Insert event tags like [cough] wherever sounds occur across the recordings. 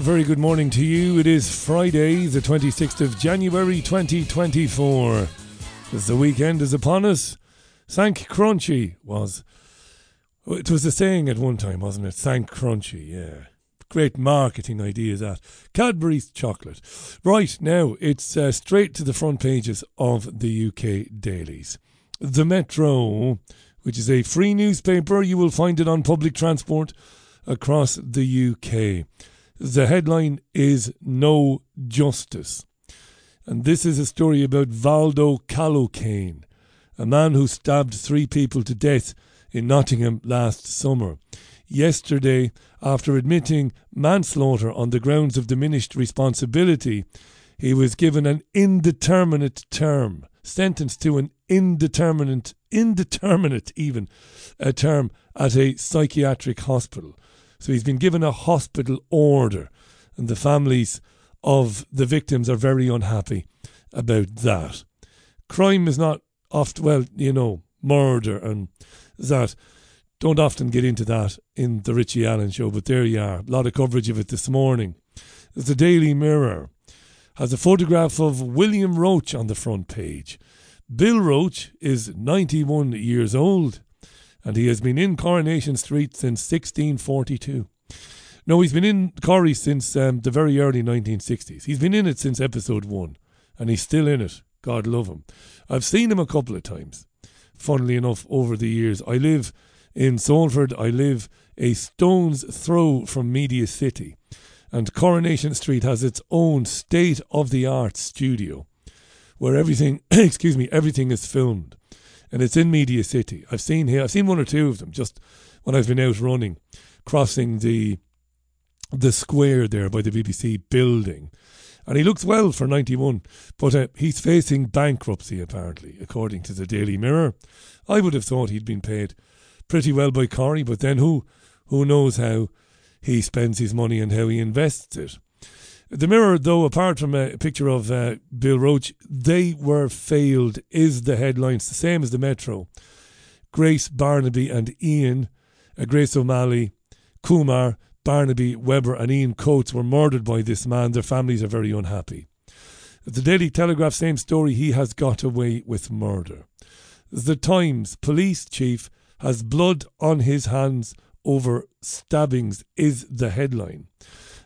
very good morning to you. It is Friday, the 26th of January 2024. As the weekend is upon us, thank Crunchie was. It was a saying at one time, wasn't it? Thank Crunchie, yeah. Great marketing idea that. Cadbury's chocolate. Right, now it's uh, straight to the front pages of the UK dailies. The Metro, which is a free newspaper, you will find it on public transport across the UK. The headline is No Justice. And this is a story about Valdo Calocane, a man who stabbed three people to death in Nottingham last summer. Yesterday, after admitting manslaughter on the grounds of diminished responsibility, he was given an indeterminate term, sentenced to an indeterminate, indeterminate even, a term at a psychiatric hospital. So he's been given a hospital order, and the families of the victims are very unhappy about that. Crime is not oft well, you know, murder and that. Don't often get into that in the Richie Allen show, but there you are. A lot of coverage of it this morning. The Daily Mirror has a photograph of William Roach on the front page. Bill Roach is 91 years old and he has been in Coronation Street since 1642. No, he's been in Corrie since um, the very early 1960s. He's been in it since episode one, and he's still in it. God love him. I've seen him a couple of times, funnily enough, over the years. I live in Salford. I live a stone's throw from Media City, and Coronation Street has its own state of the art studio where everything, [coughs] excuse me, everything is filmed and it's in Media City. I've seen here, I've seen one or two of them just when I've been out running, crossing the the square there by the BBC building. And he looks well for 91, but uh, he's facing bankruptcy apparently, according to the Daily Mirror. I would have thought he'd been paid pretty well by Corrie, but then who who knows how he spends his money and how he invests it. The Mirror, though, apart from a picture of uh, Bill Roach, they were failed, is the headlines, the same as the Metro. Grace Barnaby and Ian, uh, Grace O'Malley, Kumar, Barnaby, Webber, and Ian Coates were murdered by this man. Their families are very unhappy. The Daily Telegraph, same story, he has got away with murder. The Times, police chief has blood on his hands over stabbings, is the headline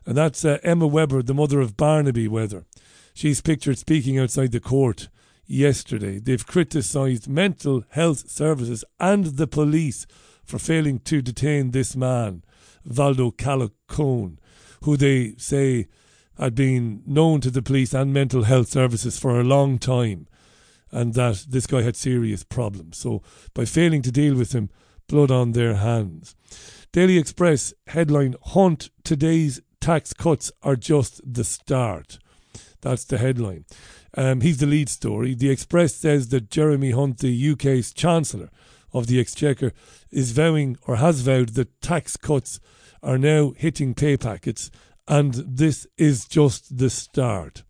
and that's uh, Emma Webber, the mother of Barnaby Webber. She's pictured speaking outside the court yesterday. They've criticised mental health services and the police for failing to detain this man, Valdo Calocane, who they say had been known to the police and mental health services for a long time, and that this guy had serious problems. So, by failing to deal with him, blood on their hands. Daily Express headline Hunt today's tax cuts are just the start. That's the headline. Um, he's the lead story. The Express says that Jeremy Hunt, the UK's Chancellor of the Exchequer, is vowing or has vowed that tax cuts are now hitting pay packets, and this is just the start.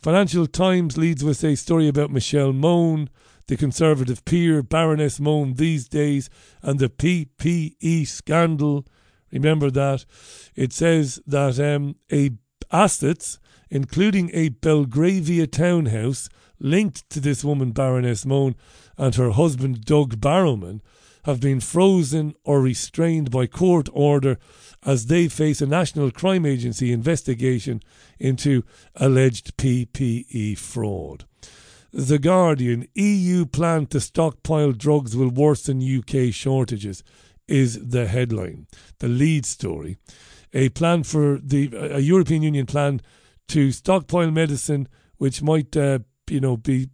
Financial Times leads with a story about Michelle Mone, the Conservative peer, Baroness Mone these days, and the PPE scandal. Remember that. It says that um, a assets, including a Belgravia townhouse linked to this woman, Baroness Mone, and her husband, Doug Barrowman, have been frozen or restrained by court order as they face a National Crime Agency investigation into alleged PPE fraud. The Guardian EU plan to stockpile drugs will worsen UK shortages is the headline, the lead story. A plan for the a European Union plan to stockpile medicine, which might uh, you know be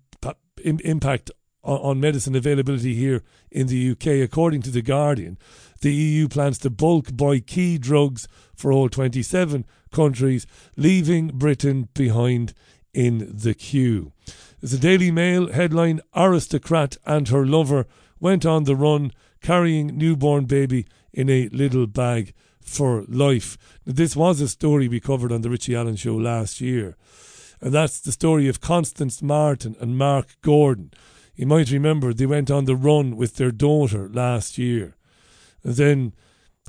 impact on, on medicine availability here in the UK, according to the Guardian. The EU plans to bulk buy key drugs for all 27 countries, leaving Britain behind in the queue. The Daily Mail headline Aristocrat and her lover went on the run carrying newborn baby in a little bag for life. Now, this was a story we covered on the Richie Allen show last year. And that's the story of Constance Martin and Mark Gordon. You might remember they went on the run with their daughter last year. And then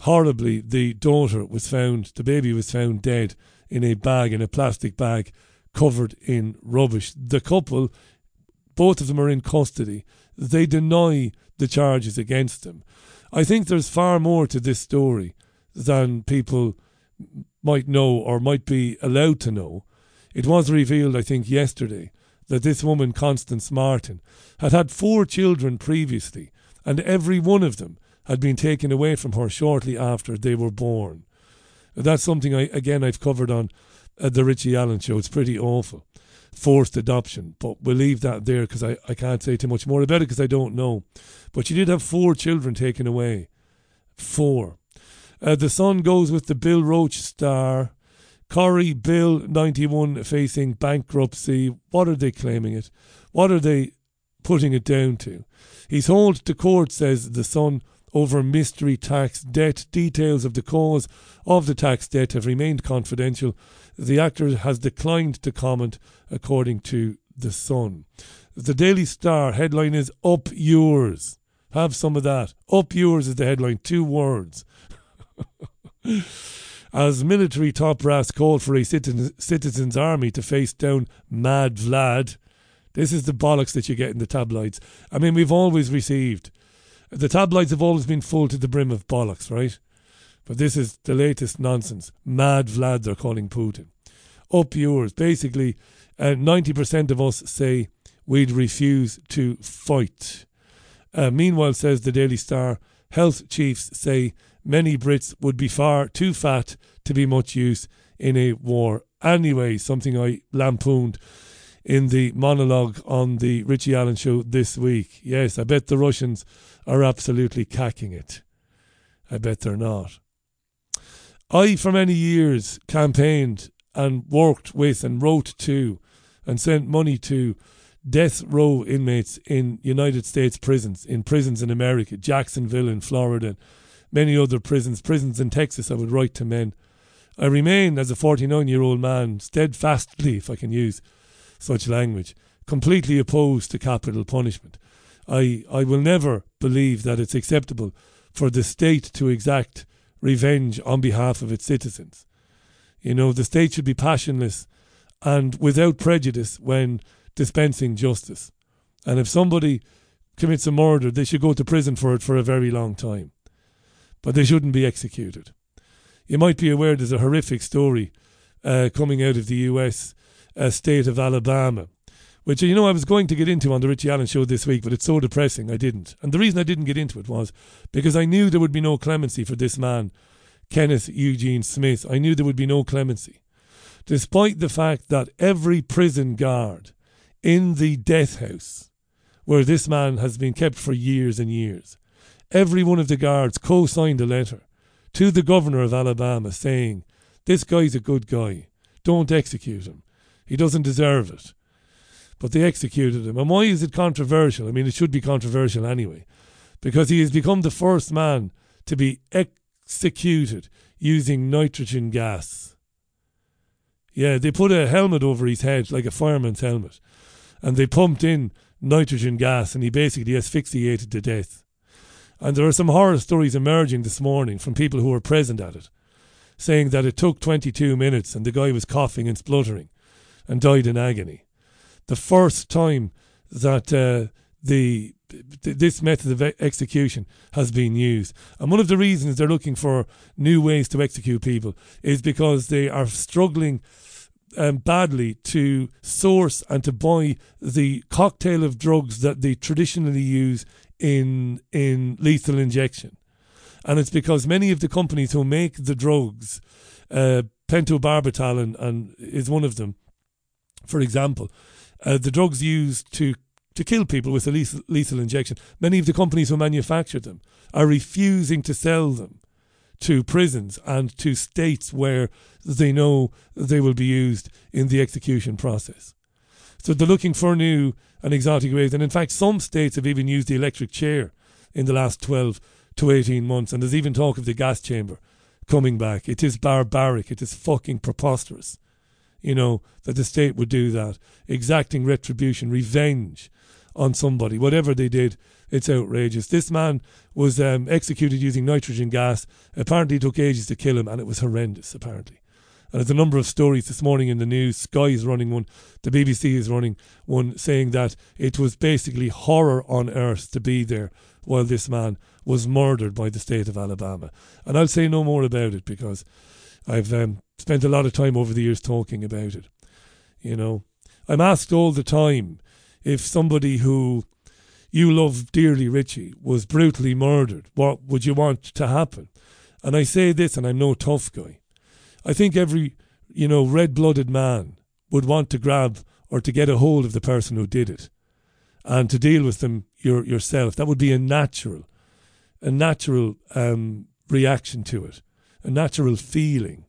horribly, the daughter was found, the baby was found dead in a bag, in a plastic bag, covered in rubbish. The couple, both of them are in custody. They deny the charges against them. I think there's far more to this story than people might know or might be allowed to know. It was revealed, I think, yesterday that this woman, Constance Martin, had had four children previously, and every one of them had been taken away from her shortly after they were born. That's something I again I've covered on uh, the Richie Allen show. It's pretty awful, forced adoption. But we'll leave that there because I, I can't say too much more about it because I don't know. But she did have four children taken away. Four. Uh, the Sun goes with the Bill Roach star. Corrie Bill 91 facing bankruptcy. What are they claiming it? What are they putting it down to? He's hauled to court, says the Sun, over mystery tax debt. Details of the cause of the tax debt have remained confidential. The actor has declined to comment, according to The Sun. The Daily Star headline is Up Yours. Have some of that. Up Yours is the headline, two words. [laughs] As military top brass called for a citizens' army to face down Mad Vlad. This is the bollocks that you get in the tabloids. I mean, we've always received the tabloids have always been full to the brim of bollocks, right? But this is the latest nonsense. Mad Vlad, they're calling Putin. Up yours. Basically, uh, 90% of us say we'd refuse to fight. Uh, meanwhile, says the Daily Star, health chiefs say many Brits would be far too fat to be much use in a war. Anyway, something I lampooned in the monologue on the Richie Allen show this week. Yes, I bet the Russians are absolutely cacking it. I bet they're not. I, for many years, campaigned and worked with and wrote to and sent money to death row inmates in United States prisons, in prisons in America, Jacksonville in Florida, and many other prisons, prisons in Texas. I would write to men. I remain, as a 49 year old man, steadfastly, if I can use such language, completely opposed to capital punishment. I, I will never believe that it's acceptable for the state to exact revenge on behalf of its citizens. You know, the state should be passionless and without prejudice when dispensing justice. And if somebody commits a murder, they should go to prison for it for a very long time. But they shouldn't be executed. You might be aware there's a horrific story uh, coming out of the US uh, state of Alabama, which, you know, I was going to get into on the Richie Allen show this week, but it's so depressing I didn't. And the reason I didn't get into it was because I knew there would be no clemency for this man, Kenneth Eugene Smith. I knew there would be no clemency. Despite the fact that every prison guard in the death house, where this man has been kept for years and years, every one of the guards co signed a letter to the governor of Alabama saying, This guy's a good guy. Don't execute him. He doesn't deserve it. But they executed him. And why is it controversial? I mean, it should be controversial anyway. Because he has become the first man to be executed using nitrogen gas. Yeah, they put a helmet over his head, like a fireman's helmet, and they pumped in nitrogen gas, and he basically asphyxiated to death. And there are some horror stories emerging this morning from people who were present at it, saying that it took 22 minutes and the guy was coughing and spluttering and died in agony. The first time that uh, the this method of execution has been used. And one of the reasons they're looking for new ways to execute people is because they are struggling um, badly to source and to buy the cocktail of drugs that they traditionally use in in lethal injection. And it's because many of the companies who make the drugs, uh, pentobarbital and, and is one of them, for example, uh, the drugs used to to kill people with a lethal, lethal injection, many of the companies who manufacture them are refusing to sell them to prisons and to states where they know they will be used in the execution process. So they're looking for new and exotic ways. And in fact, some states have even used the electric chair in the last 12 to 18 months. And there's even talk of the gas chamber coming back. It is barbaric. It is fucking preposterous you know, that the state would do that, exacting retribution, revenge on somebody, whatever they did. It's outrageous. This man was um, executed using nitrogen gas. Apparently, it took ages to kill him, and it was horrendous. Apparently, and there's a number of stories this morning in the news. Sky is running one, the BBC is running one, saying that it was basically horror on earth to be there while this man was murdered by the state of Alabama. And I'll say no more about it because I've um, spent a lot of time over the years talking about it. You know, I'm asked all the time if somebody who you love dearly, Richie, was brutally murdered, what would you want to happen? And I say this, and I'm no tough guy. I think every, you know, red blooded man would want to grab or to get a hold of the person who did it and to deal with them your, yourself. That would be a natural, a natural um, reaction to it, a natural feeling.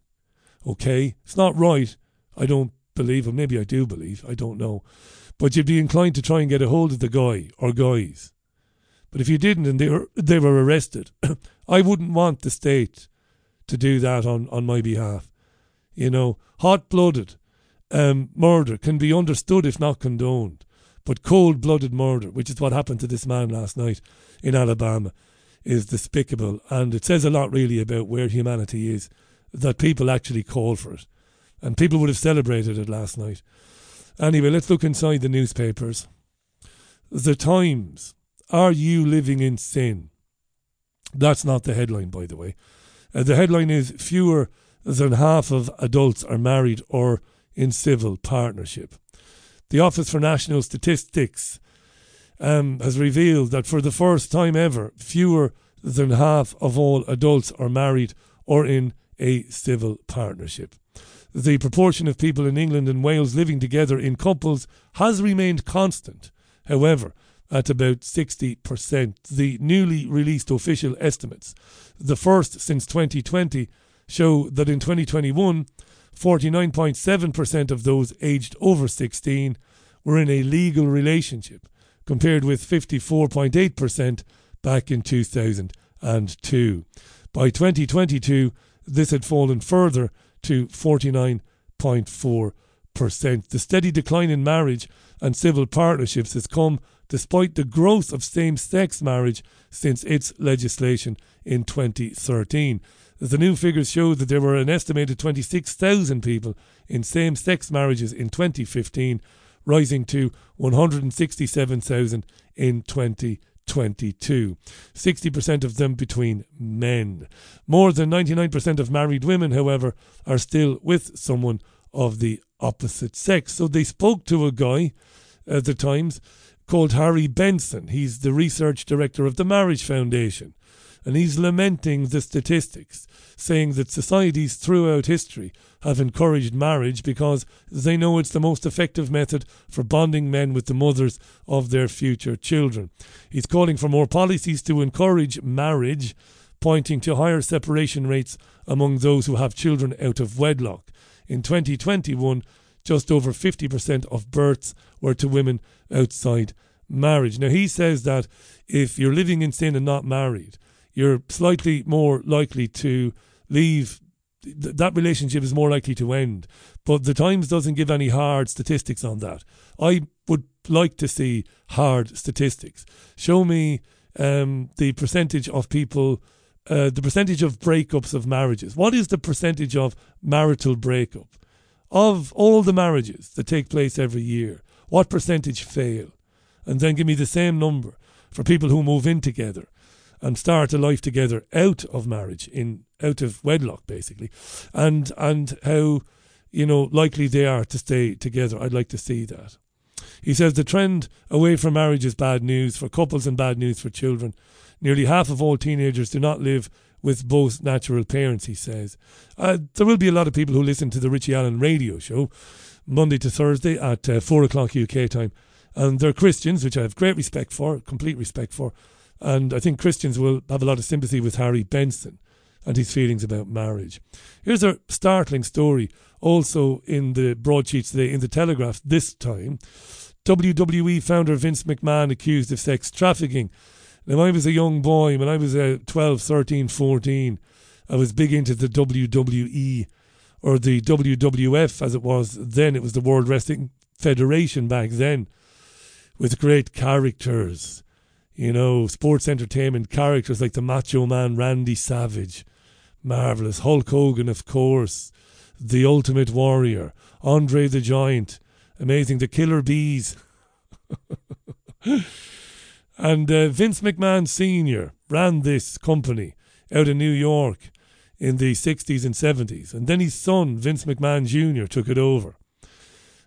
Okay? It's not right. I don't believe, or maybe I do believe, I don't know. But you'd be inclined to try and get a hold of the guy or guys. But if you didn't and they were they were arrested, [coughs] I wouldn't want the state to do that on, on my behalf. You know, hot blooded um, murder can be understood if not condoned. But cold blooded murder, which is what happened to this man last night in Alabama, is despicable. And it says a lot really about where humanity is that people actually call for it. And people would have celebrated it last night. Anyway, let's look inside the newspapers. The Times. Are you living in sin? That's not the headline, by the way. Uh, the headline is Fewer than half of adults are married or in civil partnership. The Office for National Statistics um, has revealed that for the first time ever, fewer than half of all adults are married or in a civil partnership. The proportion of people in England and Wales living together in couples has remained constant, however, at about 60%. The newly released official estimates, the first since 2020, show that in 2021, 49.7% of those aged over 16 were in a legal relationship, compared with 54.8% back in 2002. By 2022, this had fallen further to 49.4%. The steady decline in marriage and civil partnerships has come despite the growth of same sex marriage since its legislation in 2013. The new figures show that there were an estimated 26,000 people in same sex marriages in 2015, rising to 167,000 in 2022. 60% of them between men. More than 99% of married women, however, are still with someone of the opposite sex. So they spoke to a guy at the Times called Harry Benson. He's the research director of the Marriage Foundation and he's lamenting the statistics, saying that societies throughout history have encouraged marriage because they know it's the most effective method for bonding men with the mothers of their future children. He's calling for more policies to encourage marriage, pointing to higher separation rates among those who have children out of wedlock. In 2021, just over 50% of births were to women outside marriage. Now, he says that if you're living in sin and not married, you're slightly more likely to leave. Th- that relationship is more likely to end. But the Times doesn't give any hard statistics on that. I would like to see hard statistics. Show me um, the percentage of people, uh, the percentage of breakups of marriages. What is the percentage of marital breakup? Of all the marriages that take place every year, what percentage fail? And then give me the same number for people who move in together and start a life together out of marriage, in out of wedlock, basically, and and how you know likely they are to stay together. I'd like to see that. He says the trend away from marriage is bad news for couples and bad news for children. Nearly half of all teenagers do not live with both natural parents, he says. Uh, there will be a lot of people who listen to the Richie Allen radio show Monday to Thursday at uh, 4 o'clock UK time. And they're Christians, which I have great respect for, complete respect for. And I think Christians will have a lot of sympathy with Harry Benson and his feelings about marriage. Here's a startling story also in the broadsheets today in the Telegraph this time. WWE founder Vince McMahon accused of sex trafficking. Now, I was a young boy when I was uh, 12, 13, 14. I was big into the WWE or the WWF as it was then. It was the World Wrestling Federation back then with great characters. You know, sports entertainment characters like the Macho Man Randy Savage. Marvellous. Hulk Hogan, of course. The Ultimate Warrior. Andre the Giant. Amazing. The Killer Bees. [laughs] and uh, Vince McMahon Sr. ran this company out of New York in the 60s and 70s. And then his son, Vince McMahon Jr., took it over.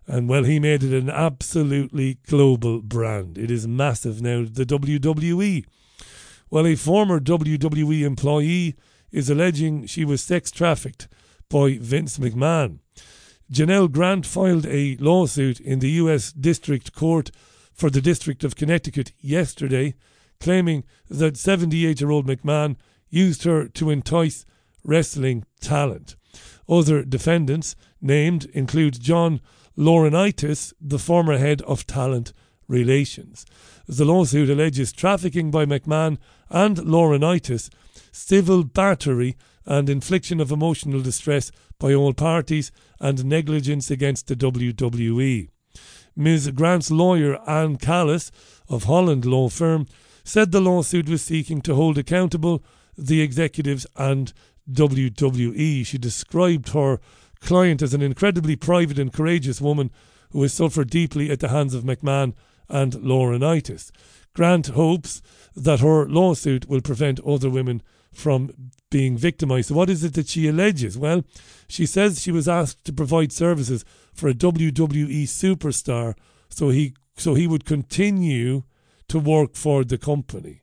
And well, he made it an absolutely global brand. It is massive now, the WWE. Well, a former WWE employee is alleging she was sex trafficked by Vince McMahon. Janel Grant filed a lawsuit in the U.S. District Court for the District of Connecticut yesterday, claiming that 78 year old McMahon used her to entice wrestling talent. Other defendants named include John Laurinaitis, the former head of talent relations. The lawsuit alleges trafficking by McMahon and Laurinaitis, civil battery, and infliction of emotional distress by all parties, and negligence against the WWE. Ms. Grant's lawyer, Anne Callis, of Holland Law Firm, said the lawsuit was seeking to hold accountable the executives and WWE. She described her client as an incredibly private and courageous woman who has suffered deeply at the hands of McMahon and Laurinaitis. Grant hopes that her lawsuit will prevent other women from being victimized. So, what is it that she alleges? Well, she says she was asked to provide services for a WWE superstar so he so he would continue to work for the company.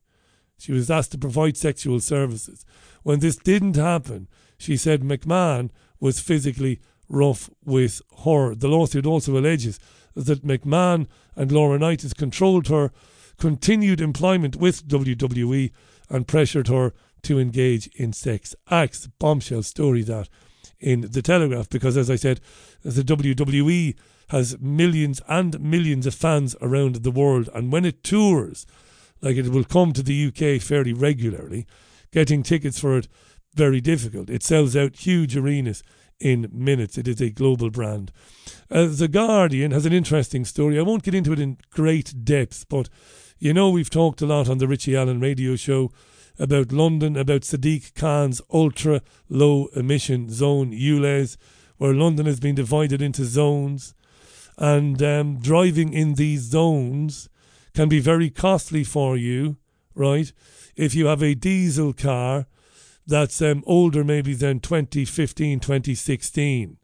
She was asked to provide sexual services. When this didn't happen, she said McMahon was physically rough with her. The lawsuit also alleges that McMahon and Laurinaitis controlled her continued employment with WWE and pressured her to engage in sex acts. Bombshell story that in the Telegraph because, as I said, the WWE has millions and millions of fans around the world, and when it tours, like it will come to the UK fairly regularly, getting tickets for it very difficult. It sells out huge arenas in minutes. It is a global brand. Uh, the Guardian has an interesting story. I won't get into it in great depth, but you know we've talked a lot on the Richie Allen radio show about London, about Sadiq Khan's ultra low emission zone ULEZ, where London has been divided into zones, and um, driving in these zones can be very costly for you, right? If you have a diesel car that's um, older maybe than 2015, 2016,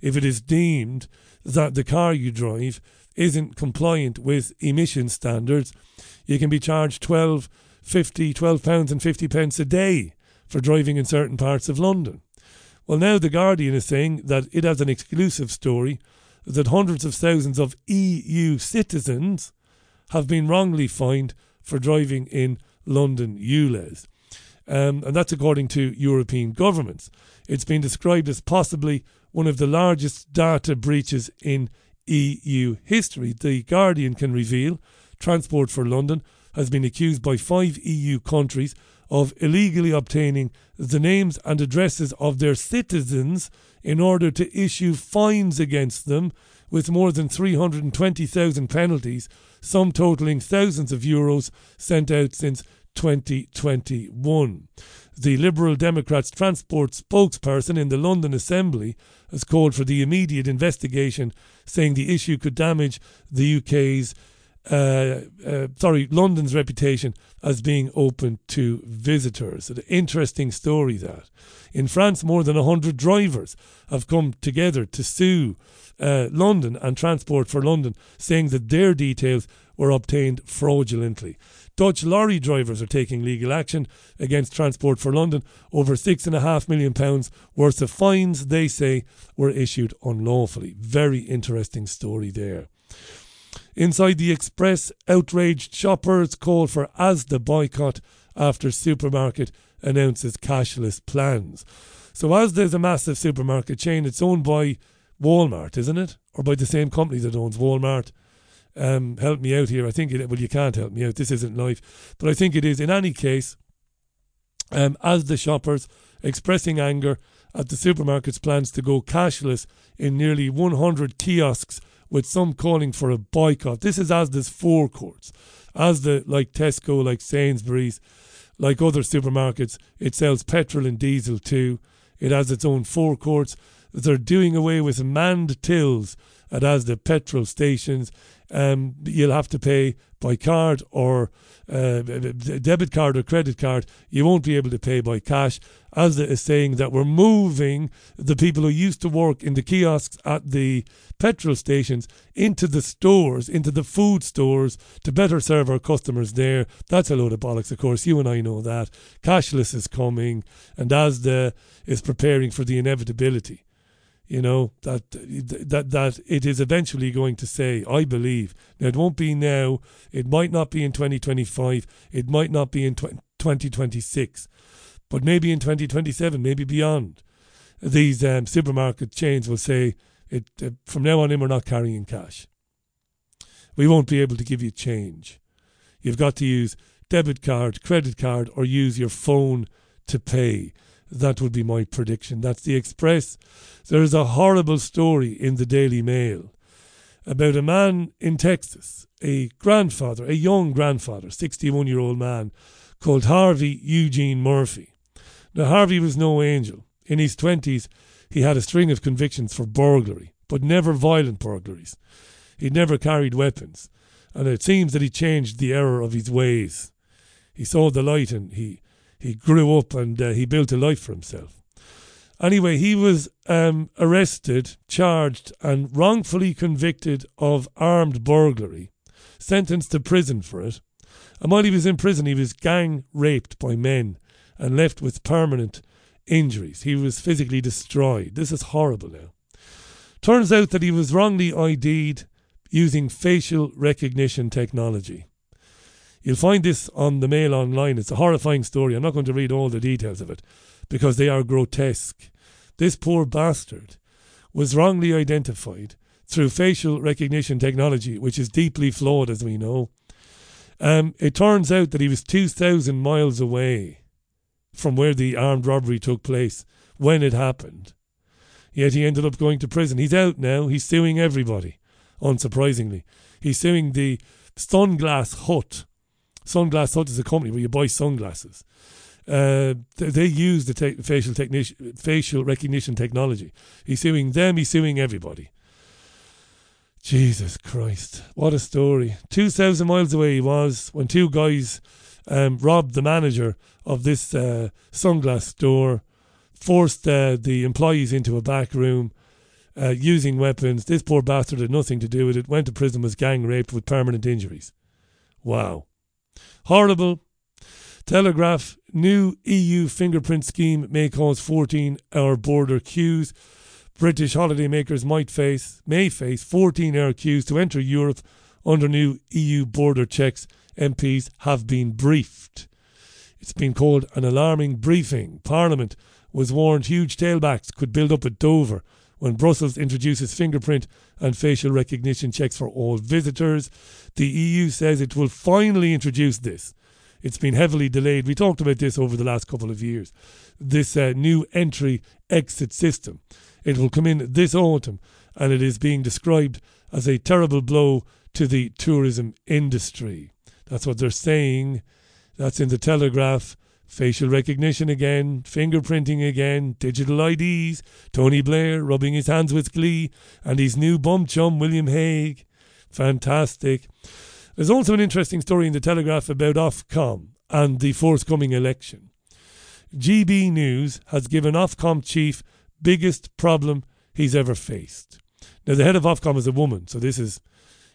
if it is deemed that the car you drive isn't compliant with emission standards, you can be charged 12, 50, 12 pounds and 50 pence a day for driving in certain parts of London. Well, now The Guardian is saying that it has an exclusive story that hundreds of thousands of EU citizens have been wrongly fined for driving in London ULEZ. Um, and that's according to European governments. It's been described as possibly one of the largest data breaches in EU history. The Guardian can reveal Transport for London has been accused by five EU countries of illegally obtaining the names and addresses of their citizens in order to issue fines against them with more than 320,000 penalties, some totaling thousands of euros sent out since 2021. The Liberal Democrats transport spokesperson in the London Assembly has called for the immediate investigation, saying the issue could damage the UK's uh, uh, sorry, London's reputation as being open to visitors. An interesting story that. In France, more than 100 drivers have come together to sue uh, London and Transport for London, saying that their details were obtained fraudulently. Dutch lorry drivers are taking legal action against Transport for London. Over £6.5 million worth of fines, they say, were issued unlawfully. Very interesting story there. Inside the Express, outraged shoppers call for Asda boycott after supermarket announces cashless plans. So Asda is a massive supermarket chain. It's owned by Walmart, isn't it? Or by the same company that owns Walmart. Um, help me out here. I think it. Well, you can't help me out. This isn't life, but I think it is. In any case, um, the shoppers expressing anger at the supermarket's plans to go cashless in nearly 100 kiosks with some calling for a boycott. This is Asda's forecourts. Asda, like Tesco, like Sainsbury's, like other supermarkets, it sells petrol and diesel too. It has its own forecourts. They're doing away with manned tills at Asda petrol stations. Um, you'll have to pay by card or uh, debit card or credit card. You won't be able to pay by cash. Asda is saying that we're moving the people who used to work in the kiosks at the petrol stations into the stores, into the food stores to better serve our customers there. That's a load of bollocks, of course. You and I know that. Cashless is coming, and Asda is preparing for the inevitability you know that that that it is eventually going to say i believe. Now it won't be now. It might not be in 2025 it might not be in 2026 but maybe in 2027 maybe beyond these um, supermarket chains will say it uh, from now on in we're not carrying cash. We won't be able to give you change. You've got to use debit card credit card or use your phone to pay that would be my prediction. That's the Express. There is a horrible story in the Daily Mail about a man in Texas, a grandfather, a young grandfather, 61 year old man, called Harvey Eugene Murphy. Now, Harvey was no angel. In his 20s, he had a string of convictions for burglary, but never violent burglaries. He'd never carried weapons, and it seems that he changed the error of his ways. He saw the light and he he grew up and uh, he built a life for himself. Anyway, he was um, arrested, charged, and wrongfully convicted of armed burglary, sentenced to prison for it. And while he was in prison, he was gang raped by men and left with permanent injuries. He was physically destroyed. This is horrible now. Turns out that he was wrongly ID'd using facial recognition technology. You'll find this on the Mail online. It's a horrifying story. I'm not going to read all the details of it because they are grotesque. This poor bastard was wrongly identified through facial recognition technology, which is deeply flawed, as we know. Um, it turns out that he was 2,000 miles away from where the armed robbery took place when it happened. Yet he ended up going to prison. He's out now. He's suing everybody, unsurprisingly. He's suing the Sunglass Hut Sunglass Hut is a company where you buy sunglasses. Uh, they, they, use the te- facial technici- facial recognition technology. He's suing them. He's suing everybody. Jesus Christ! What a story! Two thousand miles away he was when two guys um, robbed the manager of this uh, sunglass store, forced uh, the employees into a back room. Uh, using weapons. This poor bastard had nothing to do with it. Went to prison, was gang raped with permanent injuries. Wow. Horrible. Telegraph new EU fingerprint scheme may cause 14 hour border queues. British holidaymakers might face may face 14 hour queues to enter Europe under new EU border checks. MPs have been briefed. It's been called an alarming briefing. Parliament was warned huge tailbacks could build up at Dover when Brussels introduces fingerprint and facial recognition checks for all visitors. The EU says it will finally introduce this. It's been heavily delayed. We talked about this over the last couple of years. This uh, new entry exit system. It will come in this autumn and it is being described as a terrible blow to the tourism industry. That's what they're saying. That's in the Telegraph facial recognition again, fingerprinting again, digital IDs, Tony Blair rubbing his hands with glee, and his new bum chum, William Hague. Fantastic. There's also an interesting story in the Telegraph about Ofcom and the forthcoming election. GB News has given Ofcom chief biggest problem he's ever faced. Now, the head of Ofcom is a woman, so this is,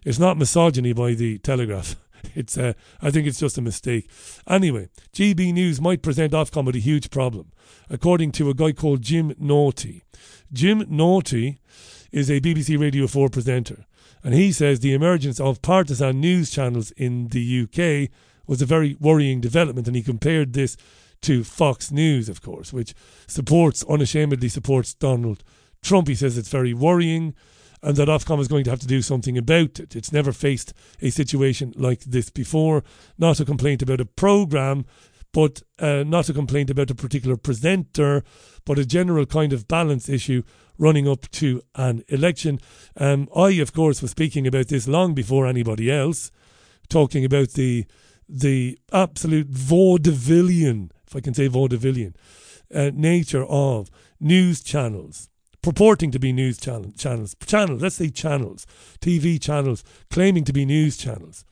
it's not misogyny by the Telegraph. [laughs] [laughs] It's uh, I think it's just a mistake. Anyway, GB News might present Ofcom with a huge problem, according to a guy called Jim Naughtie. Jim Naughtie is a BBC Radio 4 presenter, and he says the emergence of partisan news channels in the UK was a very worrying development, and he compared this to Fox News, of course, which supports unashamedly supports Donald Trump. He says it's very worrying and that Ofcom is going to have to do something about it. It's never faced a situation like this before. Not a complaint about a programme, but uh, not a complaint about a particular presenter, but a general kind of balance issue running up to an election. Um, I, of course, was speaking about this long before anybody else, talking about the the absolute vaudevillian, if I can say vaudevillian, uh, nature of news channels purporting to be news channel, channels, channels, let's say channels, TV channels, claiming to be news channels,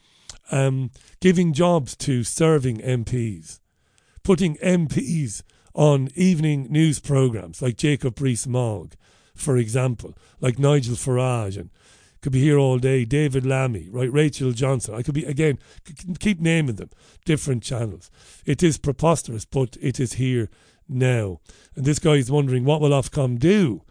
um, giving jobs to serving MPs, putting MPs on evening news programs like Jacob Rees-Mogg, for example, like Nigel Farage, and could be here all day. David Lammy, right? Rachel Johnson. I could be again keep naming them. Different channels. It is preposterous, but it is here now. And this guy is wondering what will Ofcom do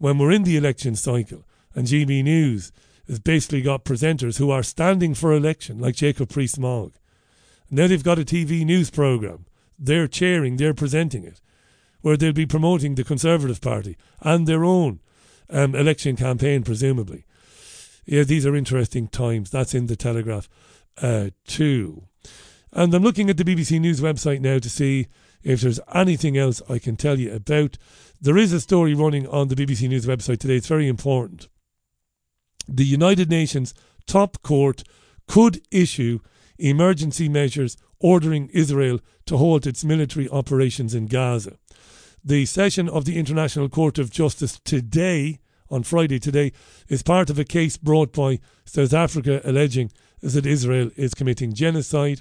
when we're in the election cycle and GB News has basically got presenters who are standing for election, like Jacob Rees-Mogg. Now they've got a TV news programme. They're chairing, they're presenting it, where they'll be promoting the Conservative Party and their own um, election campaign, presumably. Yeah, these are interesting times. That's in the Telegraph uh, too. And I'm looking at the BBC News website now to see if there's anything else I can tell you about there is a story running on the BBC News website today. It's very important. The United Nations top court could issue emergency measures ordering Israel to halt its military operations in Gaza. The session of the International Court of Justice today, on Friday today, is part of a case brought by South Africa alleging that Israel is committing genocide.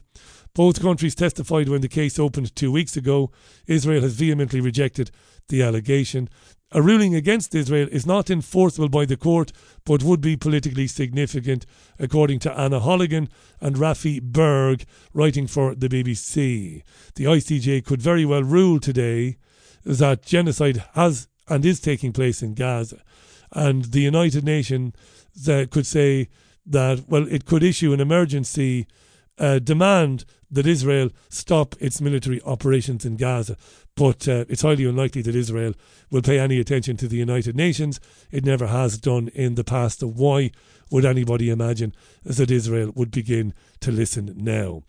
Both countries testified when the case opened two weeks ago. Israel has vehemently rejected the allegation. A ruling against Israel is not enforceable by the court, but would be politically significant, according to Anna Holligan and Rafi Berg, writing for the BBC. The ICJ could very well rule today that genocide has and is taking place in Gaza. And the United Nations uh, could say that, well, it could issue an emergency uh, demand that Israel stop its military operations in Gaza. But uh, it's highly unlikely that Israel will pay any attention to the United Nations. It never has done in the past. So why would anybody imagine that Israel would begin to listen now?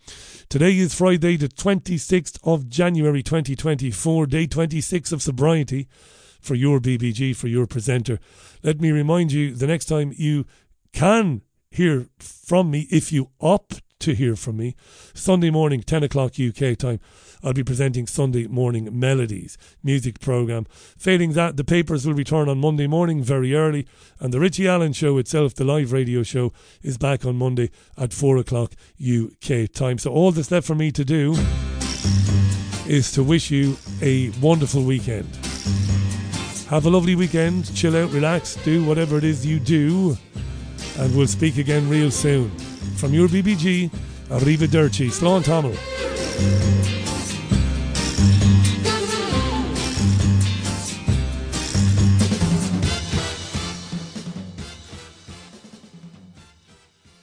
Today is Friday, the 26th of January 2024, day 26 of sobriety for your BBG, for your presenter. Let me remind you the next time you can hear from me, if you opt to hear from me. Sunday morning, 10 o'clock UK time, I'll be presenting Sunday Morning Melodies music programme. Failing that, the papers will return on Monday morning very early, and the Richie Allen show itself, the live radio show, is back on Monday at 4 o'clock UK time. So all that's left for me to do is to wish you a wonderful weekend. Have a lovely weekend, chill out, relax, do whatever it is you do, and we'll speak again real soon. From your BBG, Arrivederci. Slán Tamil.